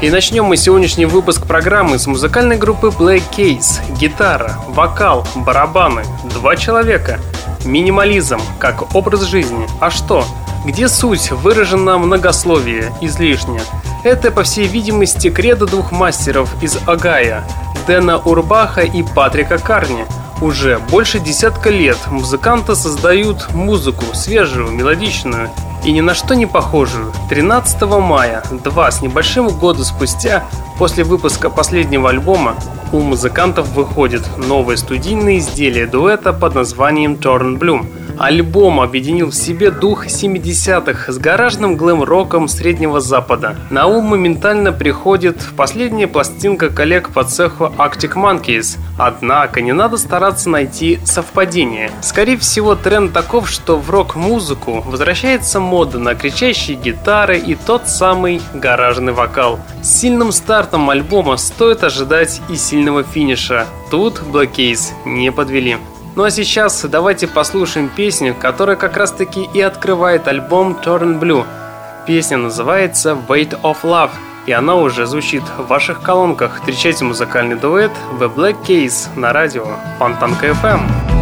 И начнем мы сегодняшний выпуск программы с музыкальной группы Black Case. Гитара, вокал, барабаны, два человека. Минимализм, как образ жизни. А что? Где суть выражена многословие, излишне? Это, по всей видимости, кредо двух мастеров из Агая, Дэна Урбаха и Патрика Карни. Уже больше десятка лет музыканты создают музыку свежую, мелодичную и ни на что не похожую. 13 мая, два с небольшим года спустя, после выпуска последнего альбома, у музыкантов выходит новое студийное изделие дуэта под названием Torn Bloom – Альбом объединил в себе дух 70-х с гаражным глэм-роком Среднего Запада. На ум моментально приходит последняя пластинка коллег по цеху Arctic Monkeys. Однако не надо стараться найти совпадение. Скорее всего, тренд таков, что в рок-музыку возвращается мода на кричащие гитары и тот самый гаражный вокал. С сильным стартом альбома стоит ожидать и сильного финиша. Тут Black Case не подвели. Ну а сейчас давайте послушаем песню, которая как раз таки и открывает альбом Torn Blue. Песня называется Weight of Love, и она уже звучит в ваших колонках. Встречайте музыкальный дуэт The Black Case на радио Фонтанка FM.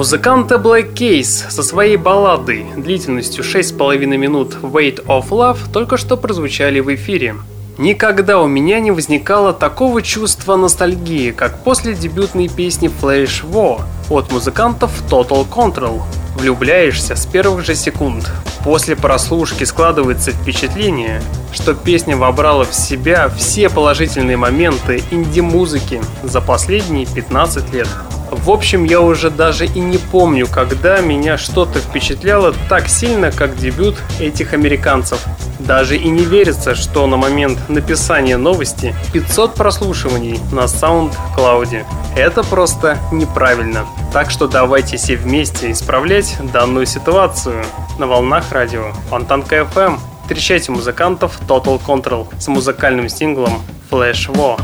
Музыканты Black Case со своей балладой длительностью 6,5 минут Weight of Love только что прозвучали в эфире. Никогда у меня не возникало такого чувства ностальгии, как после дебютной песни Flash War от музыкантов Total Control. Влюбляешься с первых же секунд. После прослушки складывается впечатление, что песня вобрала в себя все положительные моменты инди-музыки за последние 15 лет. В общем, я уже даже и не помню, когда меня что-то впечатляло так сильно, как дебют этих американцев. Даже и не верится, что на момент написания новости 500 прослушиваний на SoundCloud. Это просто неправильно. Так что давайте все вместе исправлять данную ситуацию. На волнах радио Фонтанка FM встречайте музыкантов Total Control с музыкальным синглом Flash War.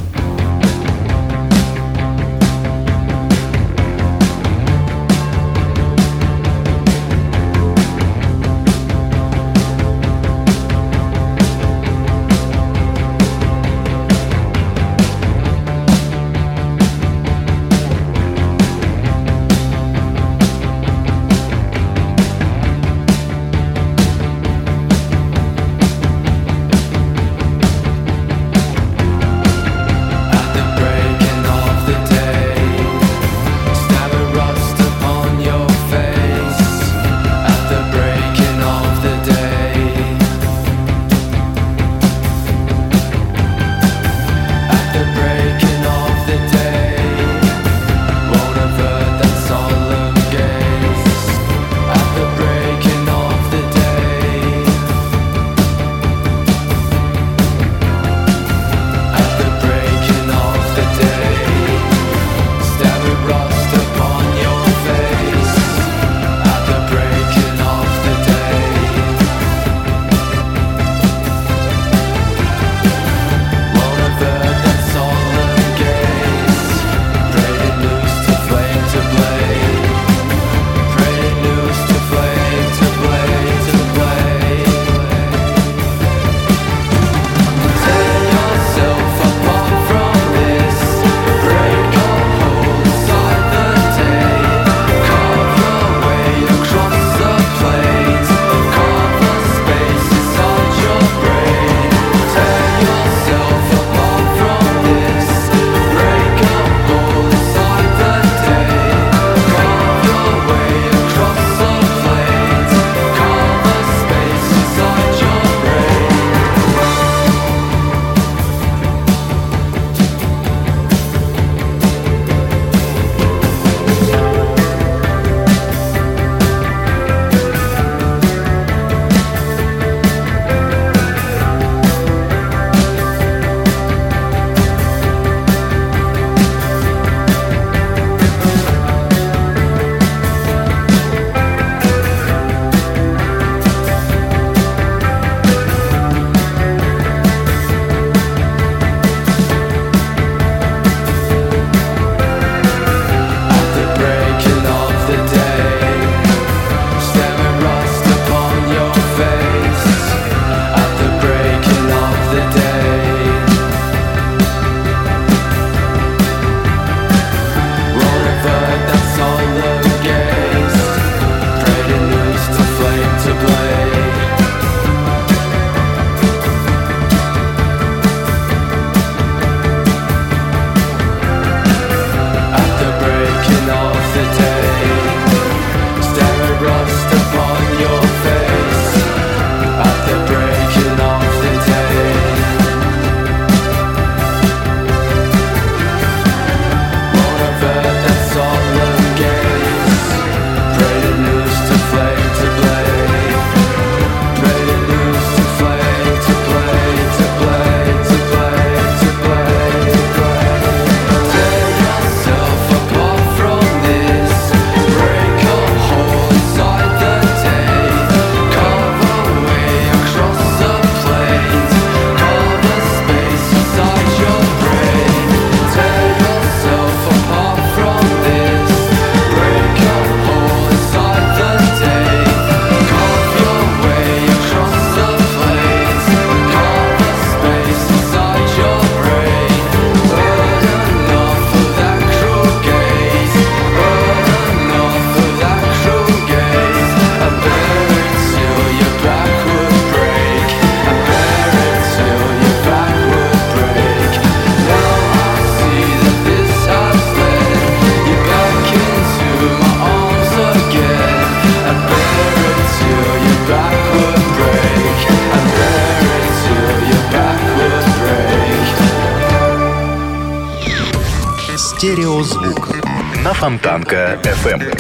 На Фонтанка FM.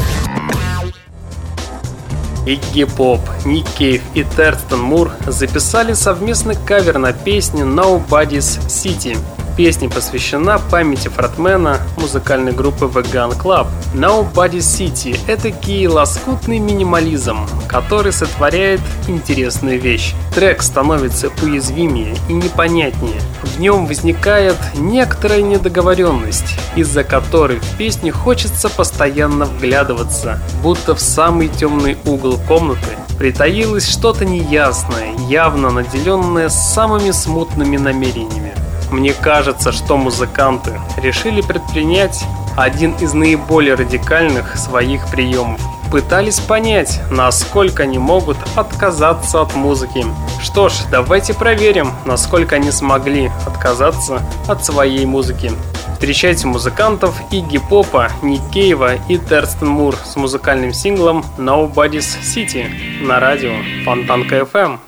Игги Поп, Ник Кейв и Терстон Мур записали совместный кавер на песню Nobody's City – Песня посвящена памяти фронтмена музыкальной группы The Gun Club. Nobody City – это кий лоскутный минимализм, который сотворяет интересную вещь. Трек становится уязвимее и непонятнее. В нем возникает некоторая недоговоренность, из-за которой в песне хочется постоянно вглядываться, будто в самый темный угол комнаты притаилось что-то неясное, явно наделенное самыми смутными намерениями. Мне кажется, что музыканты решили предпринять один из наиболее радикальных своих приемов. Пытались понять, насколько они могут отказаться от музыки. Что ж, давайте проверим, насколько они смогли отказаться от своей музыки. Встречайте музыкантов Игги Попа, Ник Кейва и Терстен Мур с музыкальным синглом Nobody's City на радио Фонтанка FM.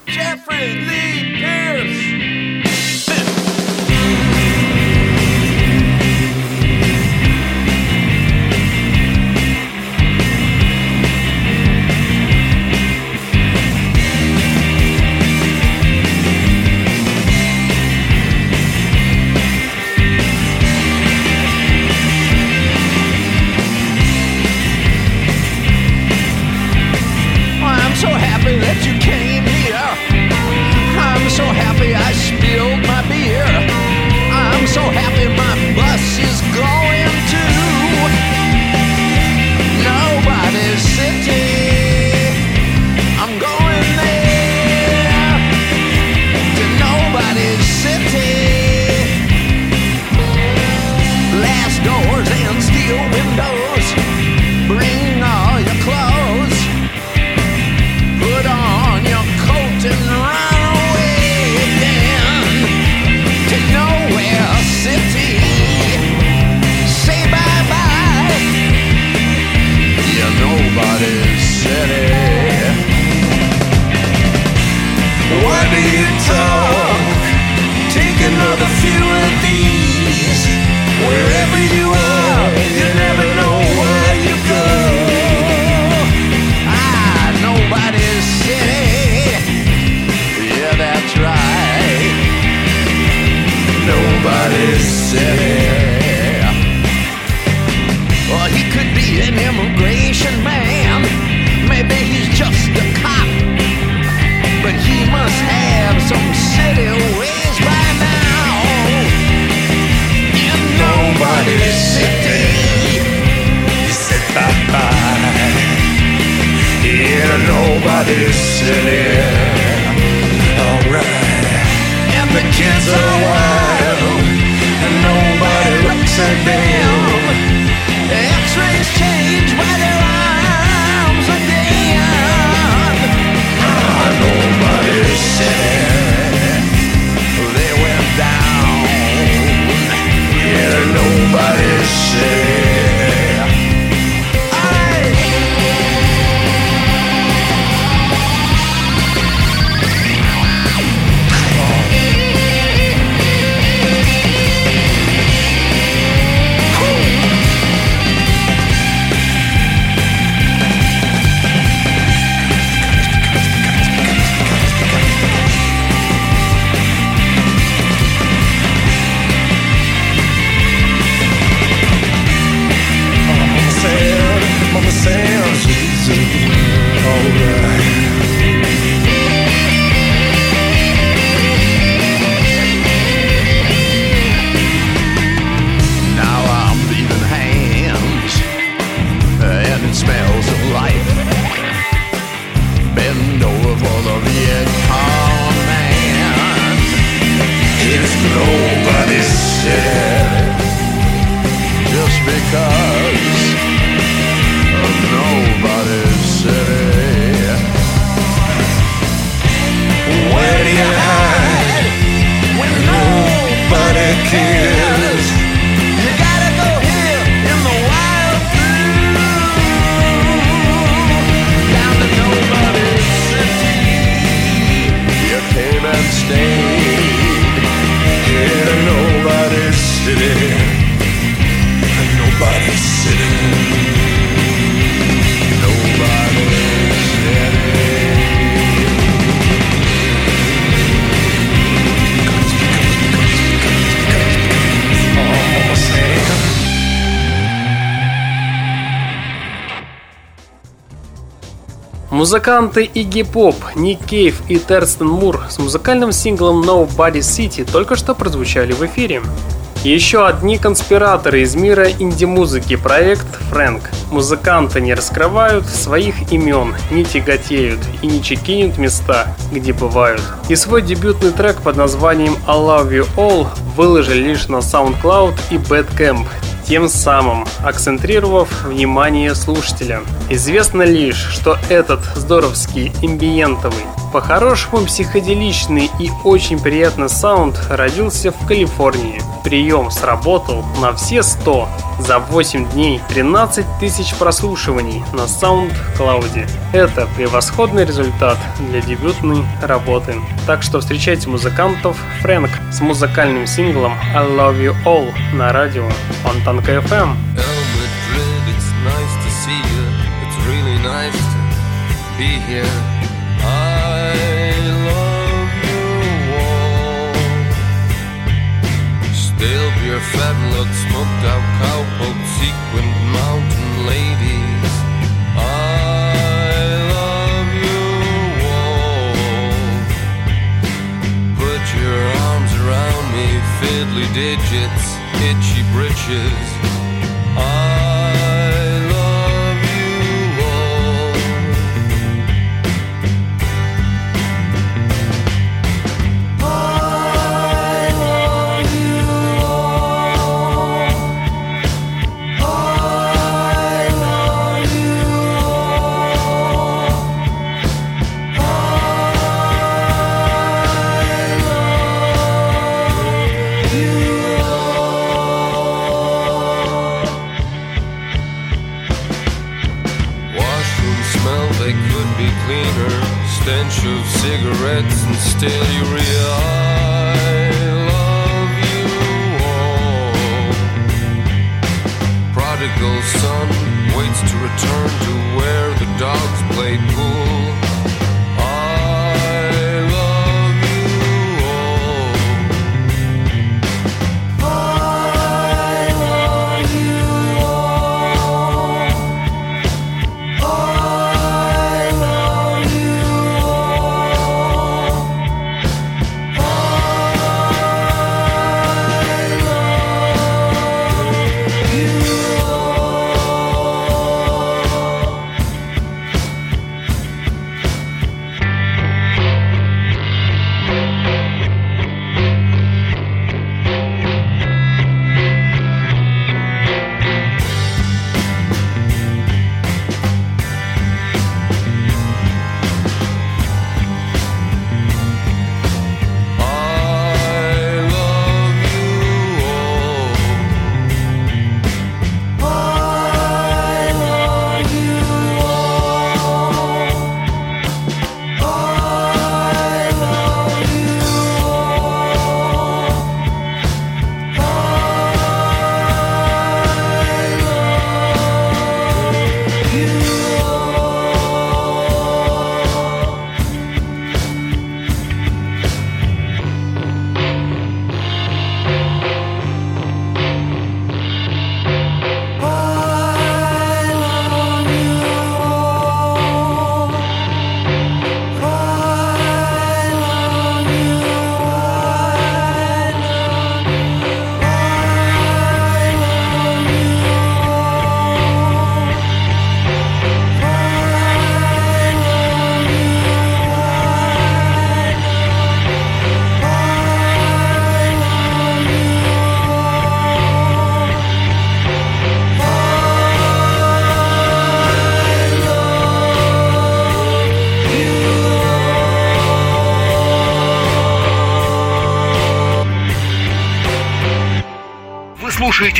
Музыканты Игги Поп, Ник Кейв и Терстон Мур с музыкальным синглом Nobody City только что прозвучали в эфире. Еще одни конспираторы из мира инди-музыки, проект Фрэнк. Музыканты не раскрывают своих имен, не тяготеют и не чекинят места, где бывают. И свой дебютный трек под названием I Love You All выложили лишь на SoundCloud и Badcamp, тем самым акцентрировав внимание слушателя. Известно лишь, что этот здоровский имбиентовый, по-хорошему психоделичный и очень приятный саунд родился в Калифорнии. Прием сработал на все 100. За 8 дней 13 тысяч прослушиваний на SoundCloud. Это превосходный результат для дебютной работы. Так что встречайте музыкантов Фрэнк с музыкальным синглом I Love You All на радио Фонтанка FM. be here. Pure fat look, smoked out cowpoke, sequined mountain ladies. I love you all. Put your arms around me, fiddly digits, itchy britches. stench of cigarettes, and still you realize. prodigal son waits to return to where the dogs play pool.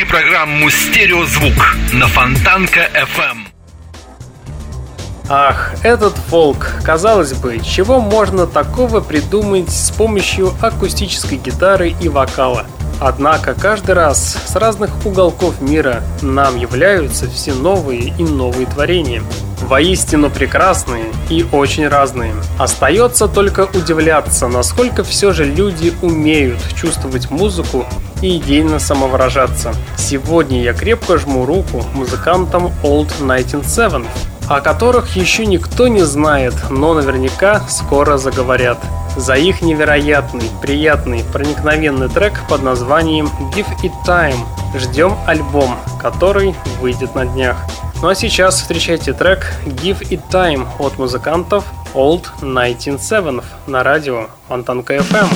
Программу «Стереозвук» на Фонтанка FM. Ах, этот фолк. Казалось бы, чего можно такого придумать с помощью акустической гитары и вокала? Однако каждый раз с разных уголков мира нам являются все новые и новые творения. Воистину прекрасные и очень разные. Остается только удивляться, насколько все же люди умеют чувствовать музыку и идейно самовыражаться. Сегодня я крепко жму руку музыкантам Old 197. о которых еще никто не знает, но наверняка скоро заговорят. За их невероятный, приятный, проникновенный трек под названием Give It Time. Ждем альбом, который выйдет на днях. Ну а сейчас встречайте трек Give It Time от музыкантов Old 197 на радио Фонтанка FM.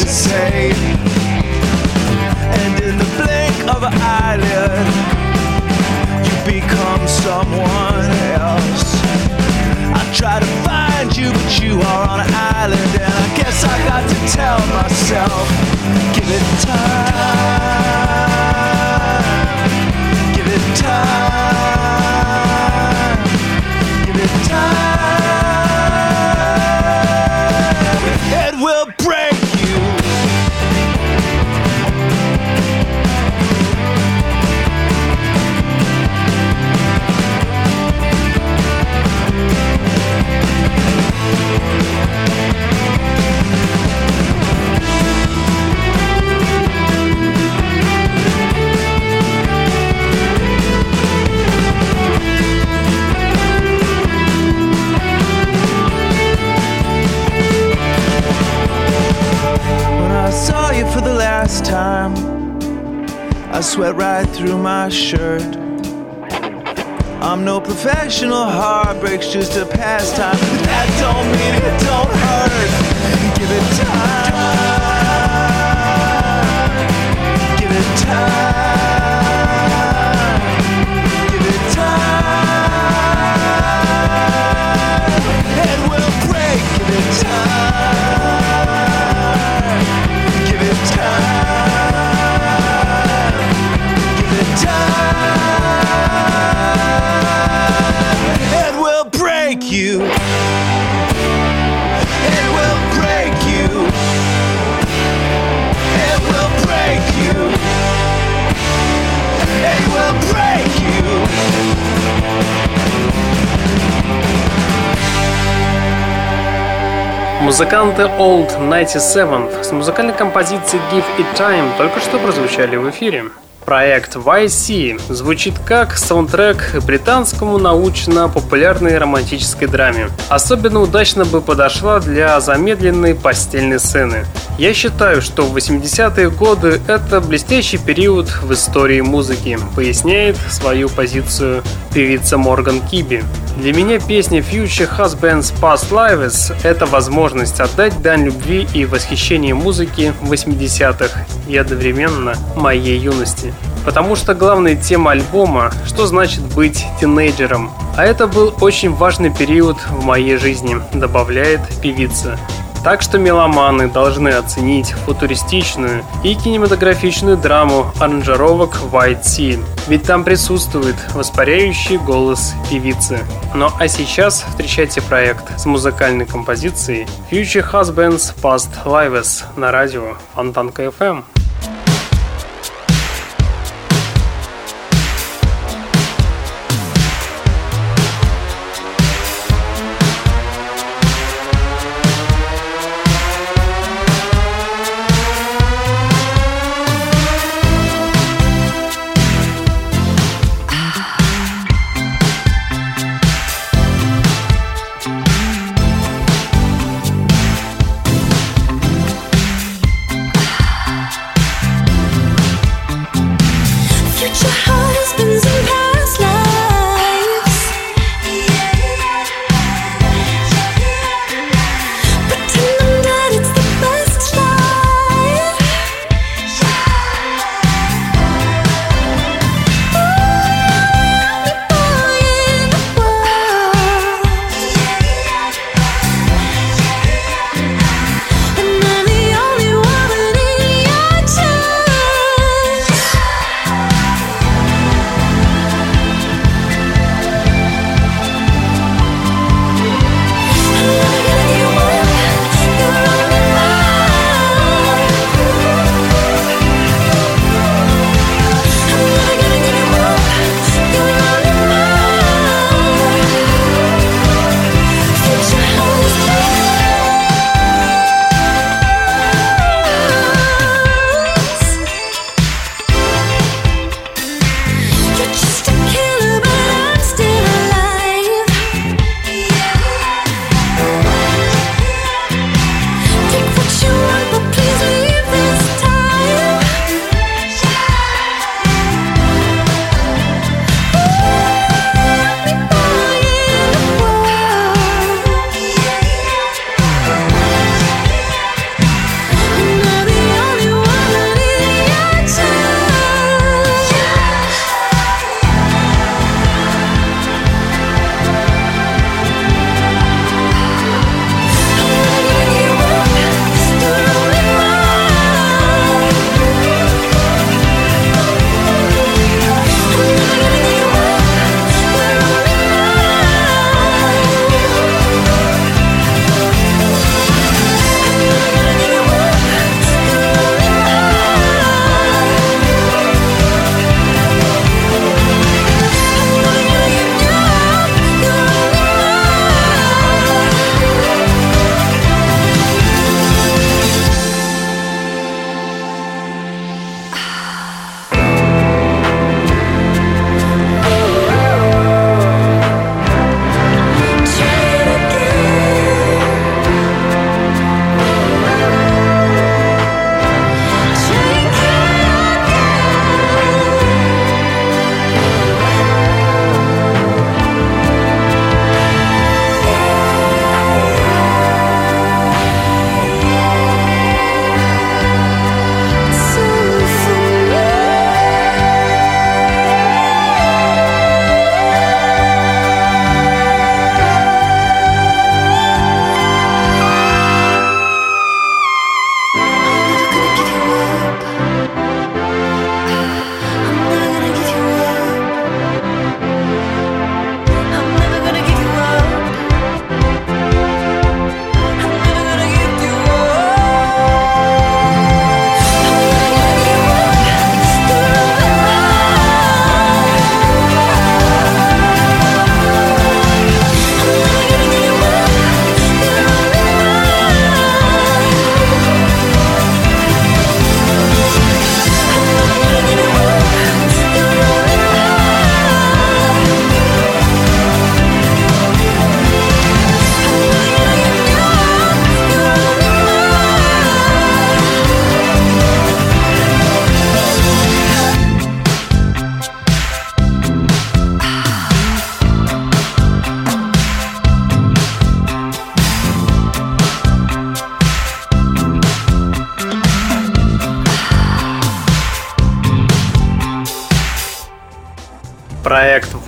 To say. And in the blink of an eyelid, you become someone else. I try to find you, but you are on an island, and I guess I got to tell myself, give it time, sweat right through my shirt. I'm no professional, heartbreak's just a pastime. That don't mean it don't hurt. Give it time. Музыканты Old 97 с музыкальной композицией Give It Time только что прозвучали в эфире. Проект YC звучит как саундтрек британскому научно-популярной романтической драме. Особенно удачно бы подошла для замедленной постельной сцены. Я считаю, что в 80-е годы это блестящий период в истории музыки, поясняет свою позицию певица Морган Киби. Для меня песня Future Husbands Past Lives – это возможность отдать дань любви и восхищения музыки 80-х и одновременно моей юности. Потому что главная тема альбома – что значит быть тинейджером. А это был очень важный период в моей жизни, добавляет певица. Так что меломаны должны оценить футуристичную и кинематографичную драму аранжировок White Sea, ведь там присутствует воспаряющий голос певицы. Ну а сейчас встречайте проект с музыкальной композицией Future Husbands Past Lives на радио Фонтанка FM.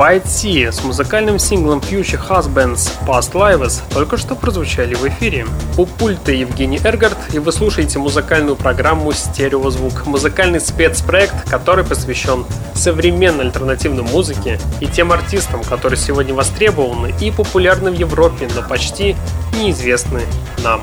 White Sea с музыкальным синглом Future Husbands Past Lives только что прозвучали в эфире. У пульта Евгений Эргард, и вы слушаете музыкальную программу «Стереозвук». Музыкальный спецпроект, который посвящен современной альтернативной музыке и тем артистам, которые сегодня востребованы и популярны в Европе, но почти неизвестны нам.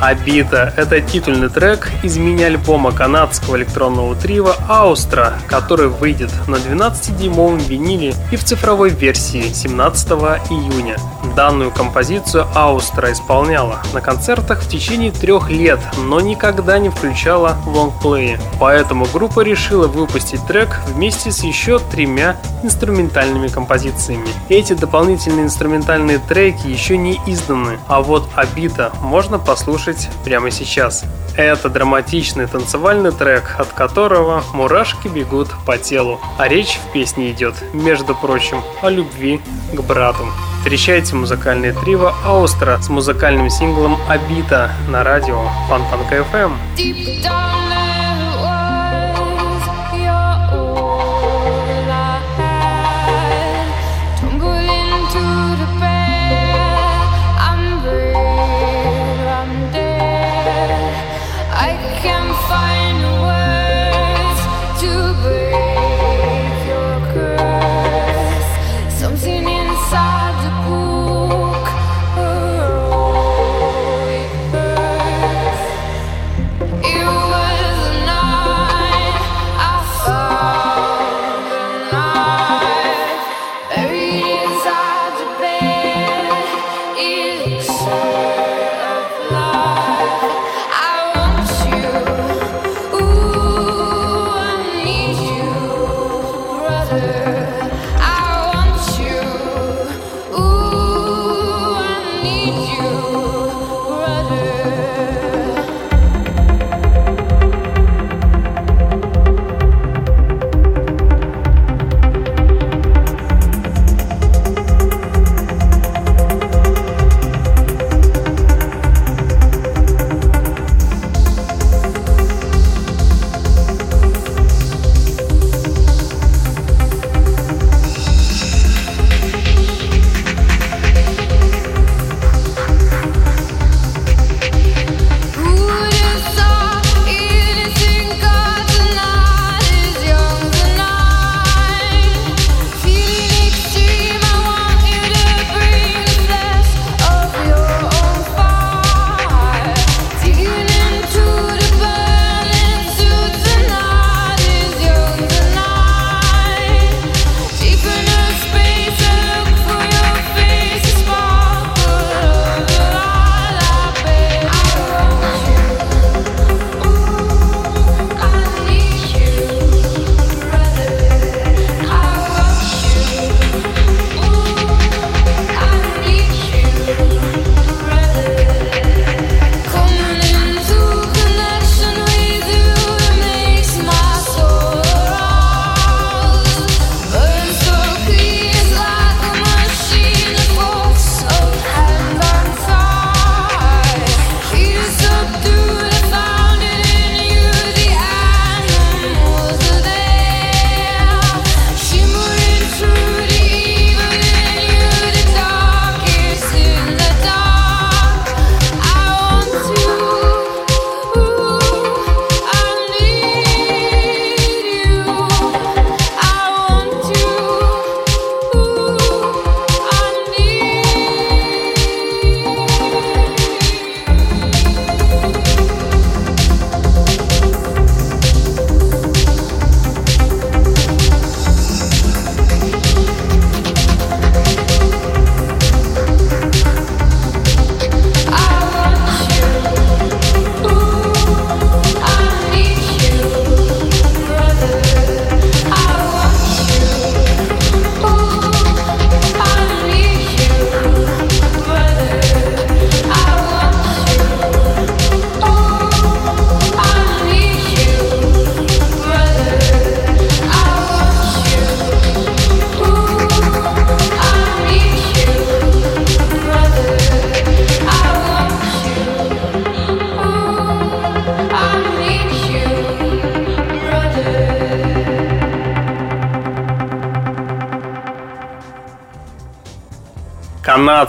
Обита – это титульный трек из мини-альбома канадского электронного трива Аустра, который выйдет на 12-дюймовом виниле и в цифровой версии 17 июня. Данную композицию Аустра исполняла на концертах в течение трех лет, но никогда не включала лонгплеи. Поэтому группа решила выпустить трек вместе с еще тремя инструментальными композициями. Эти дополнительные инструментальные треки еще не изданы, а вот Обита можно послушать послушать прямо сейчас. Это драматичный танцевальный трек, от которого мурашки бегут по телу. А речь в песне идет, между прочим, о любви к брату. Встречайте музыкальное трио Аустра с музыкальным синглом «Обита» на радио Фонтанка FM. You were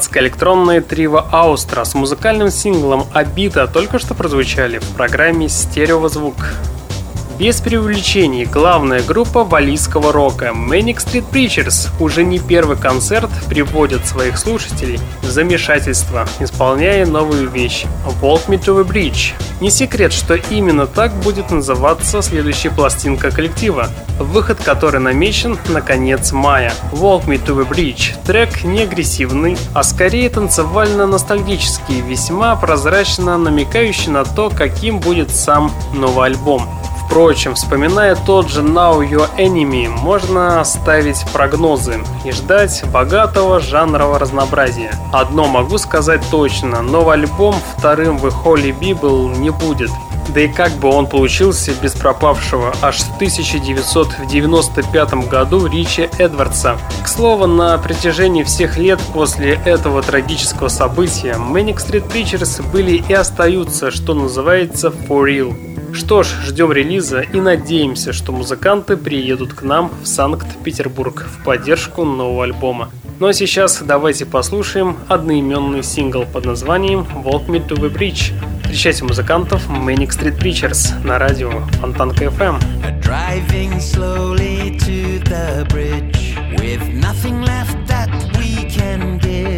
Канадское электронное трио Аустра с музыкальным синглом «Обида» только что прозвучали в программе «Стереозвук». Без преувеличений, главная группа валийского рока Manic Street Preachers уже не первый концерт приводит своих слушателей в замешательство, исполняя новую вещь Walk Me to the Bridge. Не секрет, что именно так будет называться следующая пластинка коллектива, выход которой намечен на конец мая. Walk Me to the Bridge – трек не агрессивный, а скорее танцевально-ностальгический, весьма прозрачно намекающий на то, каким будет сам новый альбом. Впрочем, вспоминая тот же Now Your Enemy, можно ставить прогнозы и ждать богатого жанрового разнообразия. Одно могу сказать точно, новый альбом вторым в Holy Bible не будет. Да и как бы он получился без пропавшего аж в 1995 году Ричи Эдвардса. К слову, на протяжении всех лет после этого трагического события Manic Street Preachers были и остаются, что называется, for real. Что ж, ждем релиза и надеемся, что музыканты приедут к нам в Санкт-Петербург в поддержку нового альбома. Ну а сейчас давайте послушаем одноименный сингл под названием Walk Me to the Bridge. Встречайте музыкантов Manic Street Preachers на радио Фонтанка FM. Driving slowly to the bridge with nothing left that we can give.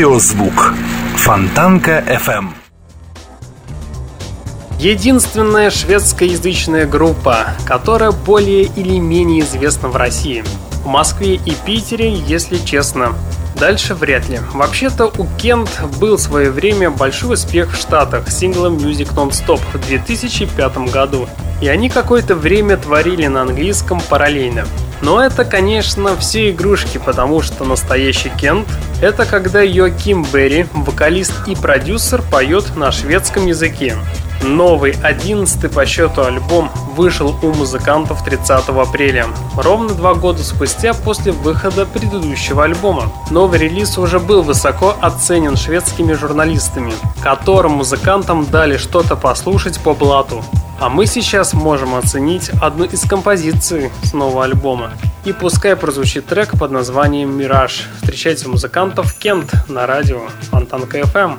Стереозвук. Фонтанка FM. Единственная шведскоязычная группа, которая более или менее известна в России. В Москве и Питере, если честно. Дальше вряд ли. Вообще-то у Кент был в свое время большой успех в Штатах с синглом Music Non-Stop в 2005 году. И они какое-то время творили на английском параллельно. Но это, конечно, все игрушки, потому что настоящий Кент – это когда Йоаким Берри, вокалист и продюсер, поет на шведском языке. Новый, одиннадцатый по счету альбом вышел у музыкантов 30 апреля, ровно два года спустя после выхода предыдущего альбома. Новый релиз уже был высоко оценен шведскими журналистами, которым музыкантам дали что-то послушать по блату. А мы сейчас можем оценить одну из композиций с нового альбома. И пускай прозвучит трек под названием «Мираж». Встречайте музыкантов Кент на радио Фонтанка FM.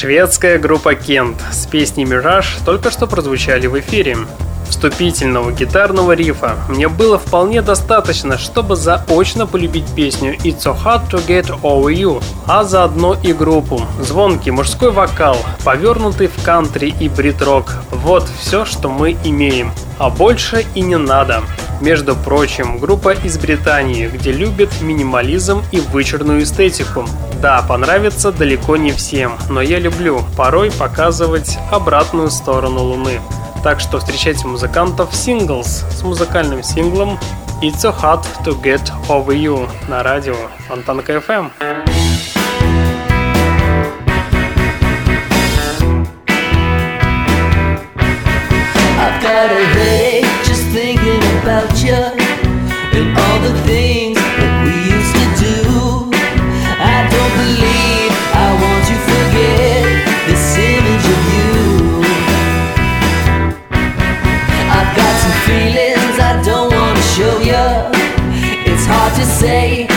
Шведская группа Кент с песней «Мираж» только что прозвучали в эфире. Вступительного гитарного рифа мне было вполне достаточно, чтобы заочно полюбить песню «It's so hard to get over you», а заодно и группу. Звонкий мужской вокал, повернутый в кантри и брит-рок – вот все, что мы имеем. А больше и не надо. Между прочим, группа из Британии, где любят минимализм и вычурную эстетику. Да, понравится далеко не всем, но я люблю порой показывать обратную сторону Луны. Так что встречайте музыкантов Singles с музыкальным синглом It's so hard to get over you на радио Фонтанка FM. And all the things that we used to do. I don't believe I want to forget this image of you. I've got some feelings I don't want to show you. It's hard to say,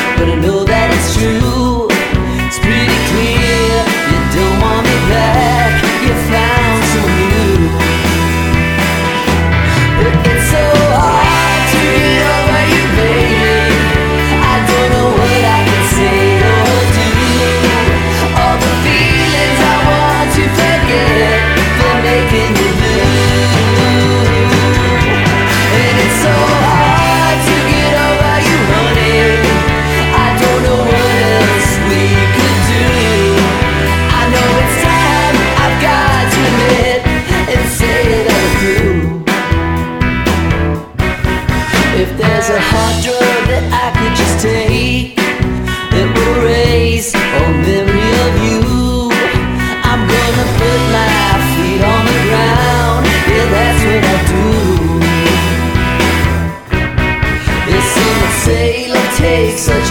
takes a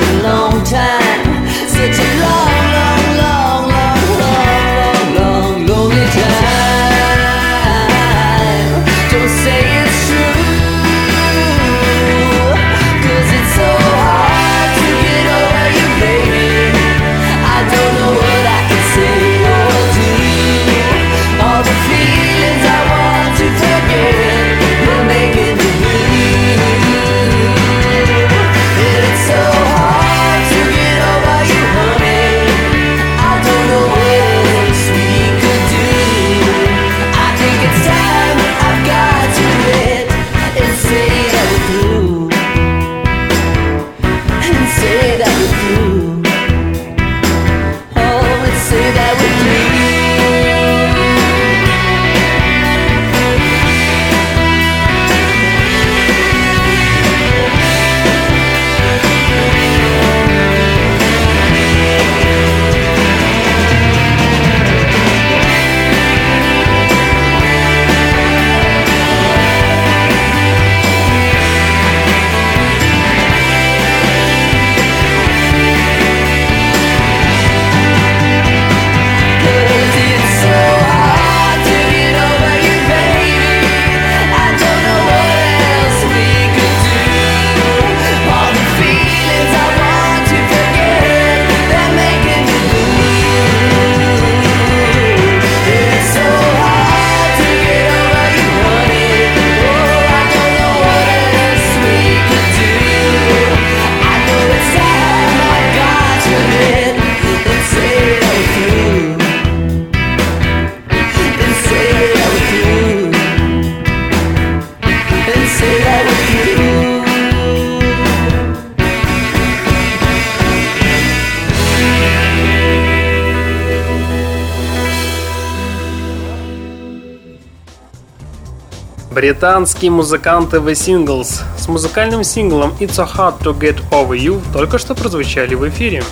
Британские музыканты The Singles с музыкальным синглом It's so hard to get over you только что прозвучали в эфире.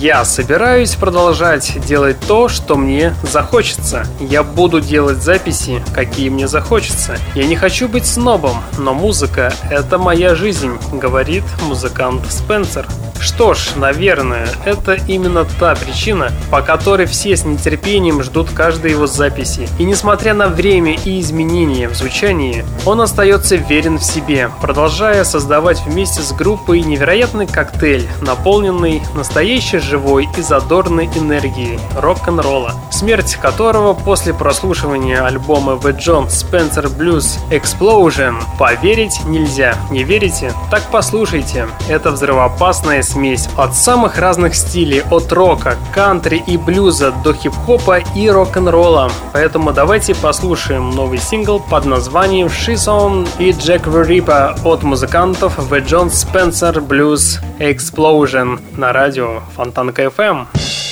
Я собираюсь продолжать делать то, что мне захочется. Я буду делать записи, какие мне захочется. Я не хочу быть снобом, но музыка — это моя жизнь, говорит музыкант Спенсер. Что ж, наверное, это именно та причина, по которой все с нетерпением ждут каждой его записи. И несмотря на время и изменения в звучании, он остается верен в себе, продолжая создавать вместе с группой невероятный коктейль, наполненный настоящей живой и задорной энергией рок-н-ролла, смерть которого после прослушивания альбома The John Spencer Blues Explosion поверить нельзя. Не верите? Так послушайте. Это взрывоопасная смесь от самых разных стилей, от рока, кантри и блюза до хип-хопа и рок-н-ролла. Поэтому давайте послушаем новый сингл под названием She's On и Jack the Ripper от музыкантов The John Spencer Blues Explosion на радио Фонтанка FM.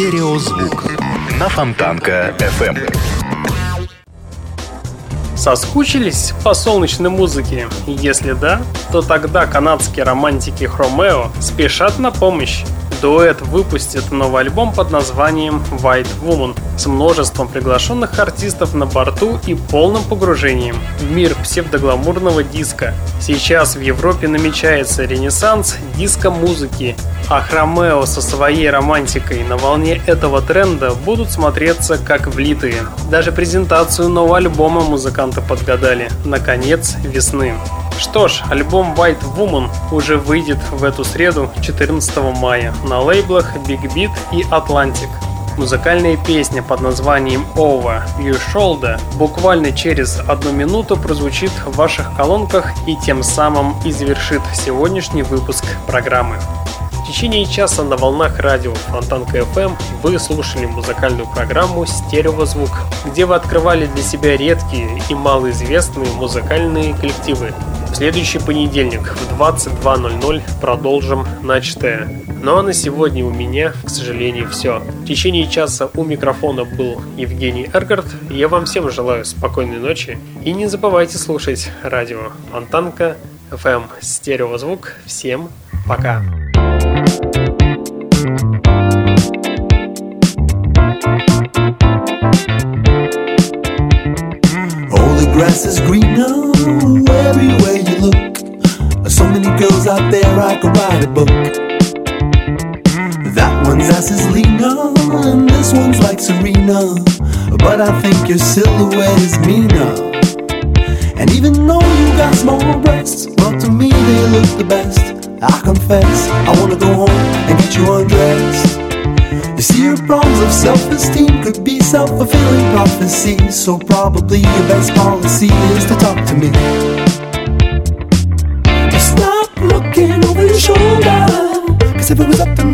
Стереозвук на Фонтанка FM. Соскучились по солнечной музыке? Если да, то тогда канадские романтики Хромео спешат на помощь. Дуэт выпустит новый альбом под названием White Woman с множеством приглашенных артистов на борту и полным погружением в мир псевдогламурного диска. Сейчас в Европе намечается ренессанс диско-музыки, а Хромео со своей романтикой на волне этого тренда будут смотреться как влитые. Даже презентацию нового альбома музыканты подгадали на конец весны. Что ж, альбом White Woman уже выйдет в эту среду, 14 мая, на лейблах Big Beat и Atlantic. Музыкальная песня под названием Over Your Shoulder буквально через одну минуту прозвучит в ваших колонках и тем самым и завершит сегодняшний выпуск программы. В течение часа на волнах радио Фонтанка FM вы слушали музыкальную программу «Стереозвук», где вы открывали для себя редкие и малоизвестные музыкальные коллективы. В следующий понедельник в 22.00 продолжим начатое. Ну а на сегодня у меня, к сожалению, все. В течение часа у микрофона был Евгений Эргард. Я вам всем желаю спокойной ночи и не забывайте слушать радио Фонтанка FM Стереозвук. Всем пока! Grass is greener everywhere you look. So many girls out there, I could write a book. That one's ass is leaner, and this one's like Serena. But I think your silhouette is meaner. And even though you got small breasts, well, to me they look the best. I confess, I wanna go home and get you undressed. You see, your problems of self esteem could be self fulfilling prophecies. So, probably your best policy is to talk to me. If it was up to me,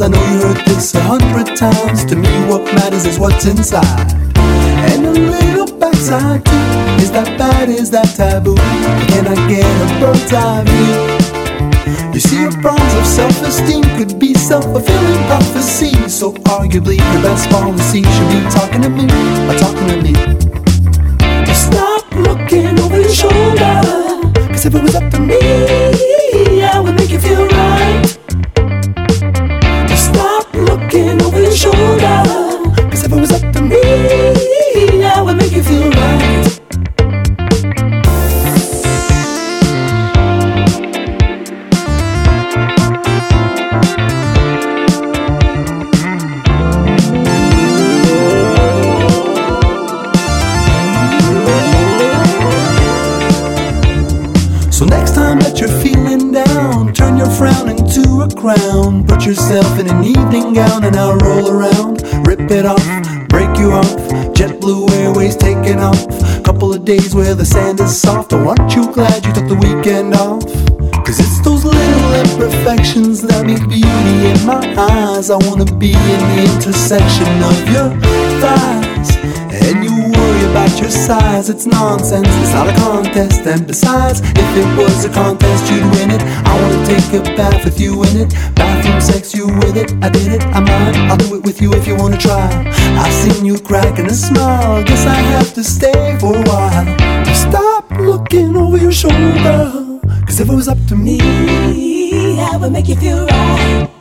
I know you heard this a hundred times. To me, what matters is what's inside. And a little backside too. Is that bad? Is that taboo? Can I get a bird's eye view? You see, your problems of self-esteem could be self-fulfilling prophecy. So arguably, your best policy should be talking to me, talking to me. Stop looking over your shoulder. Cause if it was up to me, yourself in an evening gown and I'll roll around. Rip it off, break you off. JetBlue Airways taking off. Couple of days where the sand is soft. Oh, aren't you glad you took the weekend off? Cause it's those little imperfections that make beauty in my eyes. I wanna be in the intersection of your thighs. And about your size, it's nonsense, it's not a contest. And besides, if it was a contest, you'd win it. I wanna take a bath with you in it. Bathroom sex, you with it. I did it, I might. I'll do it with you if you wanna try. I've seen you cracking a smile, guess I have to stay for a while. Stop looking over your shoulder, cause if it was up to me, I would make you feel right.